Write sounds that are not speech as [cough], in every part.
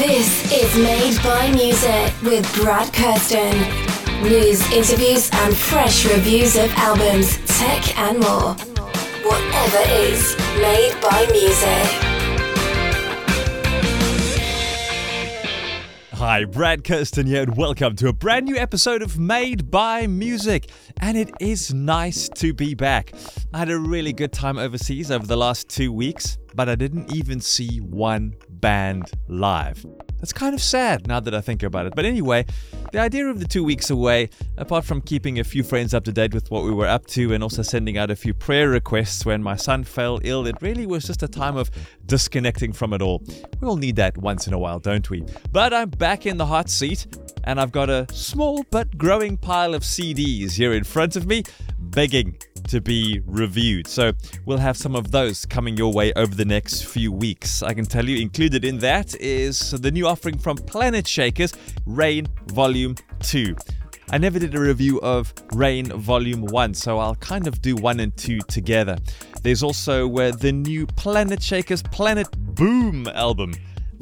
This is Made by Music with Brad Kirsten. News, interviews, and fresh reviews of albums, tech, and more. Whatever is Made by Music. Hi, Brad Kirsten here, and welcome to a brand new episode of Made by Music. And it is nice to be back. I had a really good time overseas over the last two weeks, but I didn't even see one band live. That's kind of sad now that I think about it. But anyway, the idea of the two weeks away, apart from keeping a few friends up to date with what we were up to and also sending out a few prayer requests when my son fell ill, it really was just a time of disconnecting from it all. We all need that once in a while, don't we? But I'm back in the hot seat and I've got a small but growing pile of CDs here in front of me begging to be reviewed. So we'll have some of those coming your way over the next few weeks. I can tell you, included in that is the new offering from Planet Shakers, Rain Volume 2. I never did a review of Rain Volume 1, so I'll kind of do 1 and 2 together. There's also uh, the new Planet Shakers Planet Boom album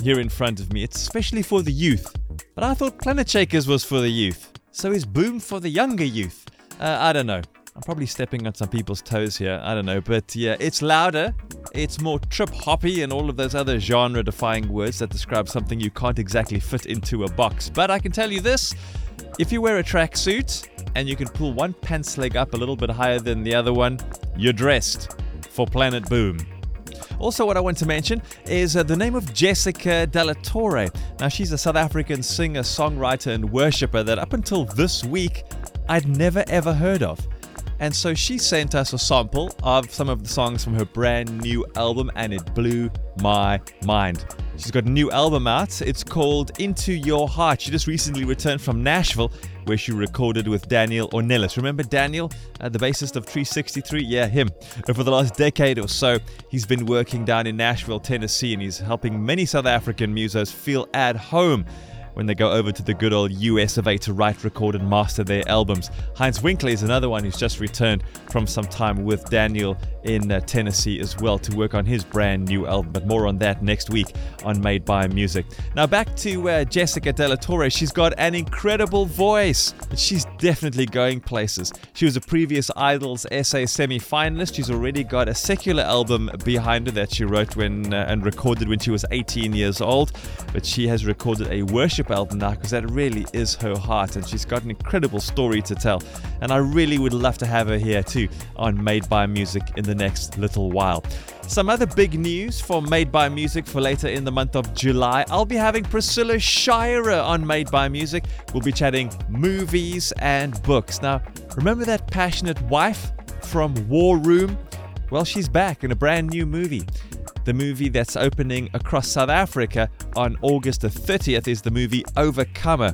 here in front of me. It's especially for the youth. But I thought Planet Shakers was for the youth. So is Boom for the younger youth? Uh, I don't know. I'm probably stepping on some people's toes here. I don't know. But yeah, it's louder. It's more trip hoppy and all of those other genre defying words that describe something you can't exactly fit into a box. But I can tell you this if you wear a tracksuit and you can pull one pants leg up a little bit higher than the other one, you're dressed for Planet Boom. Also, what I want to mention is uh, the name of Jessica Della Torre. Now, she's a South African singer, songwriter, and worshiper that up until this week I'd never ever heard of. And so she sent us a sample of some of the songs from her brand new album, and it blew my mind. She's got a new album out. It's called Into Your Heart. She just recently returned from Nashville, where she recorded with Daniel Ornelas. Remember Daniel, uh, the bassist of 363? Yeah, him. For the last decade or so, he's been working down in Nashville, Tennessee, and he's helping many South African musos feel at home when they go over to the good old US of A to write, record, and master their albums. Heinz Winkler is another one who's just returned from some time with Daniel in uh, Tennessee as well to work on his brand new album. But more on that next week on Made by Music. Now back to uh, Jessica Della Torre. She's got an incredible voice. She's definitely going places. She was a previous Idols SA semi-finalist. She's already got a secular album behind her that she wrote when uh, and recorded when she was 18 years old. But she has recorded a worship album now because that really is her heart, and she's got an incredible story to tell. And I really would love to have her here too on Made by Music in the next little while. Some other big news for Made by Music for later in the month of July. I'll be having Priscilla Shirer on Made by Music. We'll be chatting movies and books. Now, remember that passionate wife from War Room? Well, she's back in a brand new movie. The movie that's opening across South Africa on August the 30th is the movie Overcomer.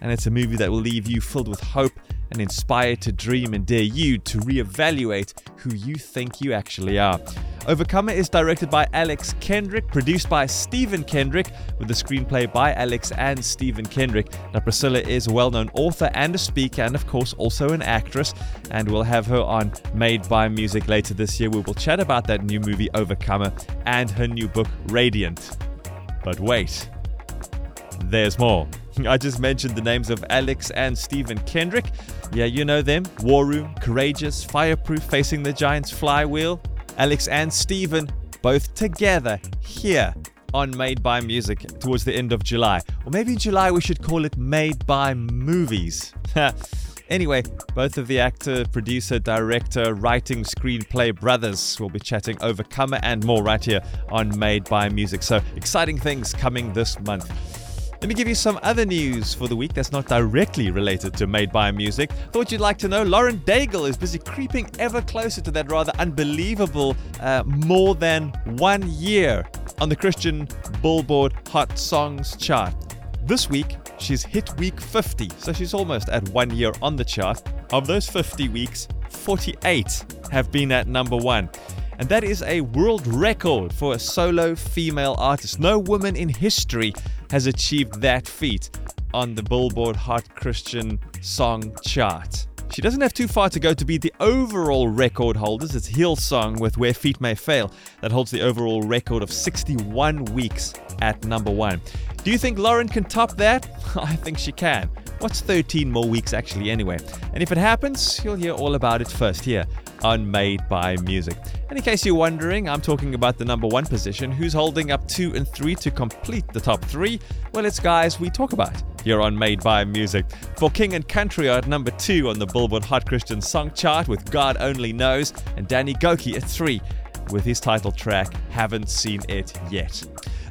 And it's a movie that will leave you filled with hope and inspired to dream and dare you to reevaluate who you think you actually are. Overcomer is directed by Alex Kendrick, produced by Stephen Kendrick, with the screenplay by Alex and Stephen Kendrick. Now, Priscilla is a well known author and a speaker, and of course, also an actress. And we'll have her on Made by Music later this year. We will chat about that new movie, Overcomer, and her new book, Radiant. But wait, there's more. [laughs] I just mentioned the names of Alex and Stephen Kendrick. Yeah, you know them. War Room, Courageous, Fireproof, Facing the Giants, Flywheel. Alex and Stephen both together here on Made by Music towards the end of July. Or maybe in July we should call it Made by Movies. [laughs] anyway, both of the actor, producer, director, writing, screenplay brothers will be chatting Overcomer and more right here on Made by Music. So exciting things coming this month. Let me give you some other news for the week that's not directly related to Made by Music. Thought you'd like to know Lauren Daigle is busy creeping ever closer to that rather unbelievable uh, more than one year on the Christian Billboard Hot Songs chart. This week, she's hit week 50, so she's almost at one year on the chart. Of those 50 weeks, 48 have been at number one and that is a world record for a solo female artist. No woman in history has achieved that feat on the Billboard Hot Christian Song chart. She doesn't have too far to go to beat the overall record holders. It's Hillsong with Where Feet May Fail that holds the overall record of 61 weeks at number one. Do you think Lauren can top that? [laughs] I think she can. What's 13 more weeks actually, anyway? And if it happens, you'll hear all about it first here on Made by Music. And in case you're wondering, I'm talking about the number one position. Who's holding up two and three to complete the top three? Well, it's guys we talk about here on Made by Music. For King and Country are at number two on the Billboard Hot Christian Song Chart with God Only Knows, and Danny Gokey at three with his title track Haven't Seen It Yet.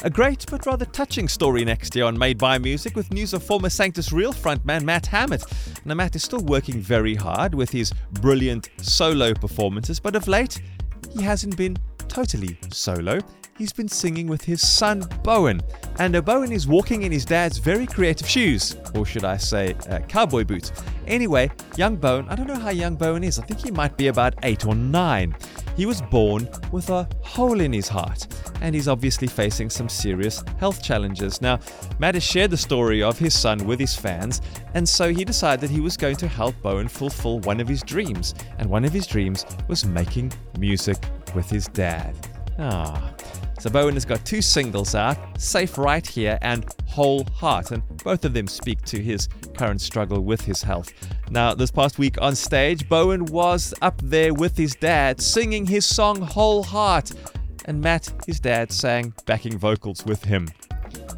A great but rather touching story next year on Made by Music with news of former Sanctus Real frontman Matt Hammett. Now, Matt is still working very hard with his brilliant solo performances, but of late, he hasn't been totally solo. He's been singing with his son Bowen. And Bowen is walking in his dad's very creative shoes, or should I say, uh, cowboy boots. Anyway, young Bowen, I don't know how young Bowen is, I think he might be about eight or nine. He was born with a hole in his heart, and he's obviously facing some serious health challenges. Now, Matt has shared the story of his son with his fans, and so he decided that he was going to help Bowen fulfill one of his dreams, and one of his dreams was making music with his dad. Ah. So Bowen has got two singles out, Safe Right Here and Whole Heart, and both of them speak to his current struggle with his health. Now, this past week on stage, Bowen was up there with his dad singing his song Whole Heart, and Matt, his dad, sang backing vocals with him.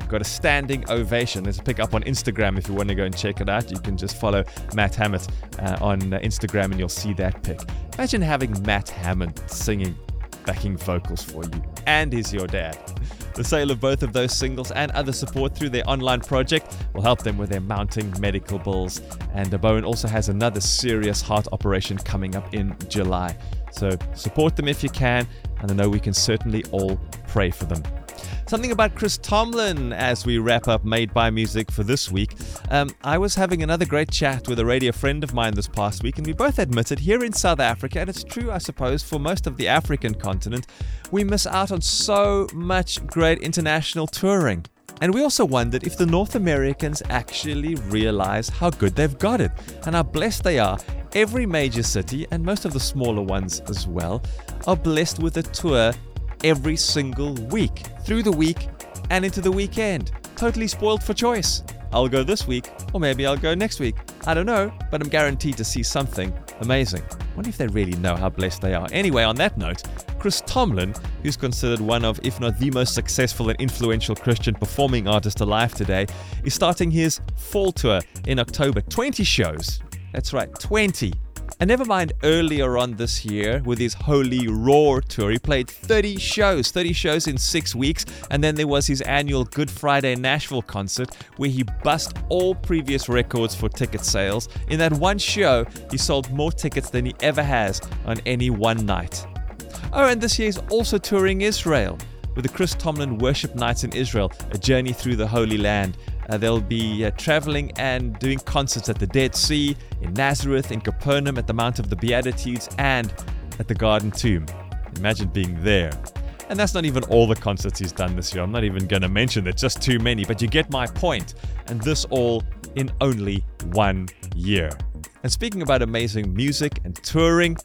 Got a standing ovation. There's a pic up on Instagram if you want to go and check it out. You can just follow Matt Hammett uh, on uh, Instagram and you'll see that pic. Imagine having Matt Hammett singing backing vocals for you, and is your dad. The sale of both of those singles and other support through their online project will help them with their mounting medical bills. And Bowen also has another serious heart operation coming up in July. So support them if you can, and I know we can certainly all pray for them. Something about Chris Tomlin as we wrap up Made by Music for this week. Um, I was having another great chat with a radio friend of mine this past week, and we both admitted here in South Africa, and it's true, I suppose, for most of the African continent, we miss out on so much great international touring. And we also wondered if the North Americans actually realize how good they've got it and how blessed they are. Every major city, and most of the smaller ones as well, are blessed with a tour every single week, through the week and into the weekend. Totally spoiled for choice. I'll go this week, or maybe I'll go next week. I don't know, but I'm guaranteed to see something amazing. Wonder if they really know how blessed they are. Anyway, on that note, Chris Tomlin, who's considered one of, if not the most successful and influential Christian performing artist alive today, is starting his fall tour in October. 20 shows. That's right, 20 and never mind earlier on this year with his Holy Roar tour, he played 30 shows, 30 shows in six weeks, and then there was his annual Good Friday Nashville concert where he bust all previous records for ticket sales. In that one show, he sold more tickets than he ever has on any one night. Oh, and this year he's also touring Israel with the Chris Tomlin Worship Nights in Israel, a journey through the Holy Land. Uh, they'll be uh, traveling and doing concerts at the Dead Sea, in Nazareth, in Capernaum, at the Mount of the Beatitudes, and at the Garden Tomb. Imagine being there. And that's not even all the concerts he's done this year. I'm not even going to mention that, just too many, but you get my point. And this all in only one year. And speaking about amazing music and touring,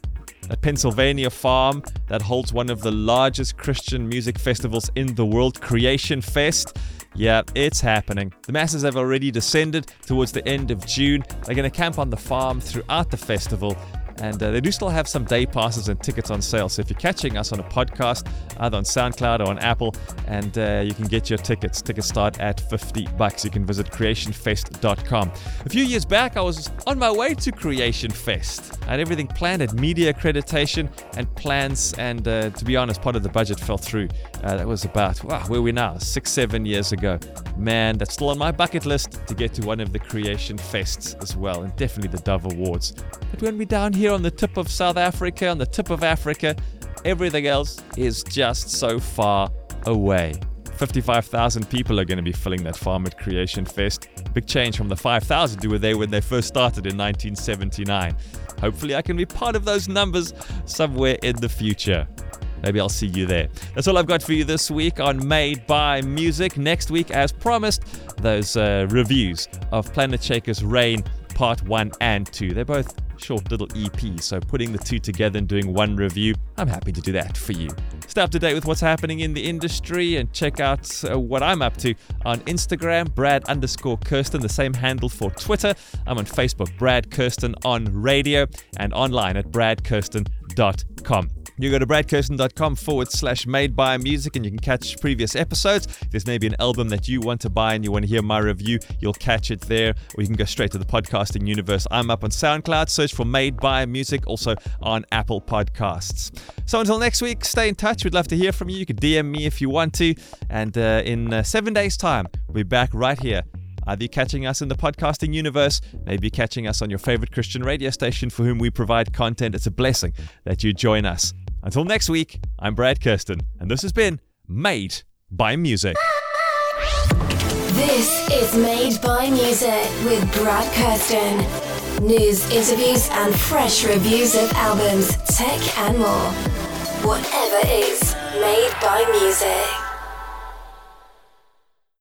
a Pennsylvania farm that holds one of the largest Christian music festivals in the world, Creation Fest, yeah, it's happening. The masses have already descended towards the end of June. They're going to camp on the farm throughout the festival and uh, they do still have some day passes and tickets on sale. So if you're catching us on a podcast, either on SoundCloud or on Apple, and uh, you can get your tickets. Tickets start at 50 bucks. You can visit creationfest.com. A few years back, I was on my way to Creation Fest. I had everything planned, had media accreditation and plans, and uh, to be honest, part of the budget fell through. Uh, that was about, wow, where we now? Six, seven years ago. Man, that's still on my bucket list to get to one of the Creation Fests as well, and definitely the Dove Awards. But when we're down here on the tip of South Africa, on the tip of Africa, everything else is just so far away. 55,000 people are going to be filling that farm at Creation Fest. Big change from the 5,000 who were there when they first started in 1979. Hopefully, I can be part of those numbers somewhere in the future. Maybe I'll see you there. That's all I've got for you this week on Made by Music. Next week, as promised, those uh, reviews of Planet Shaker's Rain Part 1 and 2. They're both short little EP. So putting the two together and doing one review, I'm happy to do that for you. Stay up to date with what's happening in the industry and check out uh, what I'm up to on Instagram, Brad underscore Kirsten, the same handle for Twitter. I'm on Facebook, Brad Kirsten on radio, and online at bradkirsten.com. You go to bradkirsten.com forward slash made by music and you can catch previous episodes. If there's maybe an album that you want to buy and you want to hear my review, you'll catch it there. Or you can go straight to the podcasting universe. I'm up on SoundCloud, search for Made by Music, also on Apple Podcasts. So until next week, stay in touch. We'd love to hear from you. You can DM me if you want to. And uh, in uh, seven days' time, we'll be back right here Uh, Either catching us in the podcasting universe, maybe catching us on your favorite Christian radio station for whom we provide content. It's a blessing that you join us. Until next week, I'm Brad Kirsten, and this has been Made by Music. This is Made by Music with Brad Kirsten. News, interviews, and fresh reviews of albums, tech, and more. Whatever is made by music.